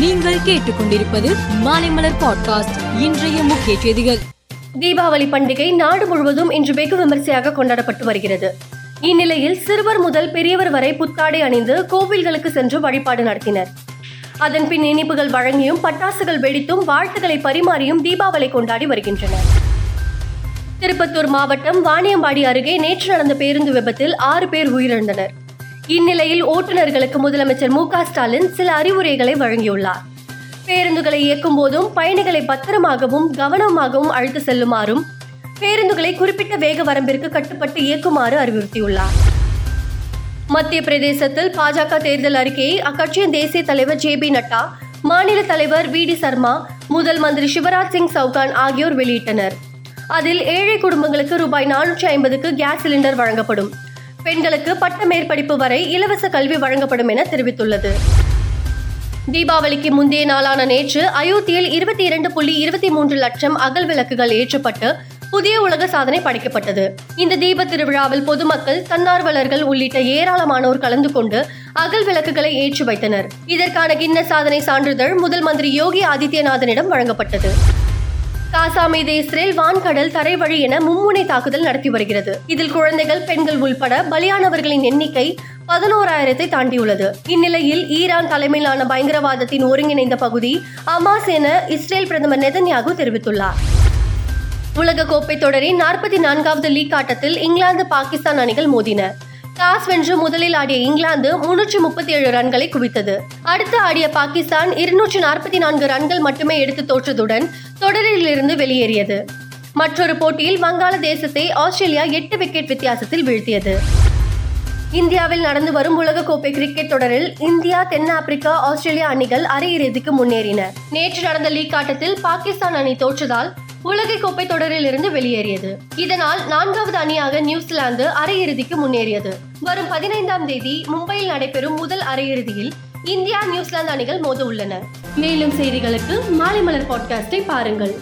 நீங்கள் கேட்டுக்கொண்டிருப்பது மாலைமலர் பாட்காஸ்ட் இன்றைய முக்கிய செய்திகள். தீபாவளி பண்டிகை நாடு முழுவதும் இன்று வெகு விமர்சையாக கொண்டாடப்பட்டு வருகிறது. இந்நிலையில் சிறுவர் முதல் பெரியவர் வரை புத்தாடை அணிந்து கோவில்களுக்கு சென்று வழிபாடு நடத்தினர். அதன் பின் இனிப்புகள் வழங்கியும் பட்டாசுகள் வெடித்தும் வாழ்த்துக்களை பரிமாறியும் தீபாவளி கொண்டாடி வருகின்றனர். திருப்பத்தூர் மாவட்டம் வாணியம்பாடி அருகே நேற்று நடந்த பேருந்து விபத்தில் ஆறு பேர் உயிரிழந்தனர். இந்நிலையில் ஓட்டுநர்களுக்கு முதலமைச்சர் மு ஸ்டாலின் சில அறிவுரைகளை வழங்கியுள்ளார். பேருந்துகளை இயக்கும் போதும் பயணிகளை பத்திரமாகவும் கவனமாகவும் அழைத்து செல்லுமாறும் பேருந்துகளை குறிப்பிட்ட வேக வரம்பிற்கு கட்டுப்பட்டு இயக்குமாறு அறிவுறுத்தியுள்ளார். மத்திய பிரதேசத்தில் பாஜக தேர்தல் அறிக்கையை அக்கட்சியின் தேசிய தலைவர் ஜே பி நட்டா மாநில தலைவர் வி டி சர்மா முதல் மந்திரி சிவராஜ் சிங் சவுகான் ஆகியோர் வெளியிட்டனர். அதில் ஏழை குடும்பங்களுக்கு ரூபாய் நானூற்றி ஐம்பதுக்கு கேஸ் சிலிண்டர் வழங்கப்படும். பெண்களுக்கு பட்ட மேற்படிப்பு வரை இலவச கல்வி வழங்கப்படும் என தெரிவித்துள்ளது. தீபாவளிக்கு முந்தைய நாளான நேற்று அயோத்தியில் இருபத்தி இரண்டு புள்ளி இருபத்தி மூன்று லட்சம் அகல் விளக்குகள் ஏற்றப்பட்டு புதிய உலக சாதனை படைக்கப்பட்டது. இந்த தீப திருவிழாவில் பொதுமக்கள் தன்னார்வலர்கள் உள்ளிட்ட ஏராளமானோர் கலந்து கொண்டு அகல் விளக்குகளை ஏற்றி வைத்தனர். இதற்கான கிண்ண சாதனை சான்றிதழ் முதல் மந்திரி யோகி ஆதித்யநாதனிடம் வழங்கப்பட்டது. காசா மீது இஸ்ரேல் வான்கடல் தரை வழி என மும்முனை தாக்குதல் நடத்தி வருகிறது. இதில் குழந்தைகள் பெண்கள் உள்பட பலியானவர்களின் எண்ணிக்கை பதினோராயிரத்தை தாண்டியுள்ளது. இந்நிலையில் ஈரான் தலைமையிலான பயங்கரவாதத்தின் ஒருங்கிணைந்த பகுதி அமாஸ் என இஸ்ரேல் பிரதமர் நெதன்யாகு தெரிவித்துள்ளார். உலகக்கோப்பை தொடரின் நாற்பத்தி நான்காவது லீக் ஆட்டத்தில் இங்கிலாந்து பாகிஸ்தான் அணிகள் மோதின. டாஸ் வென்று முதலில் ஆடிய இங்கிலாந்து முன்னூற்றி முப்பத்தி ஏழு ரன்களை குவித்தது. அடுத்து ஆடிய பாகிஸ்தான் இருநூற்றி நாற்பத்தி நான்கு ரன்கள் மட்டுமே எடுத்து தோற்றதுடன் தொடரில் இருந்து வெளியேறியது. மற்றொரு போட்டியில் வங்காளதேசத்தை ஆஸ்திரேலியா எட்டு விக்கெட் வித்தியாசத்தில் வீழ்த்தியது. இந்தியாவில் நடந்து வரும் உலகக்கோப்பை கிரிக்கெட் தொடரில் இந்தியா தென்னாப்பிரிக்கா ஆஸ்திரேலியா அணிகள் அரையிறுதிக்கு முன்னேறின. நேற்று நடந்த லீக் ஆட்டத்தில் பாகிஸ்தான் அணி தோற்றதால் உலக கோப்பை தொடரில் இருந்து வெளியேறியது. இதனால் நான்காவது அணியாக நியூசிலாந்து அரையிறுதிக்கு முன்னேறியது. வரும் பதினைந்தாம் தேதி மும்பையில் நடைபெறும் முதல் அரையிறுதியில் இந்தியா நியூசிலாந்து அணிகள் மோத உள்ளன. மேலும் செய்திகளுக்கு மாலை மலர் பாட்காஸ்டை பாருங்கள்.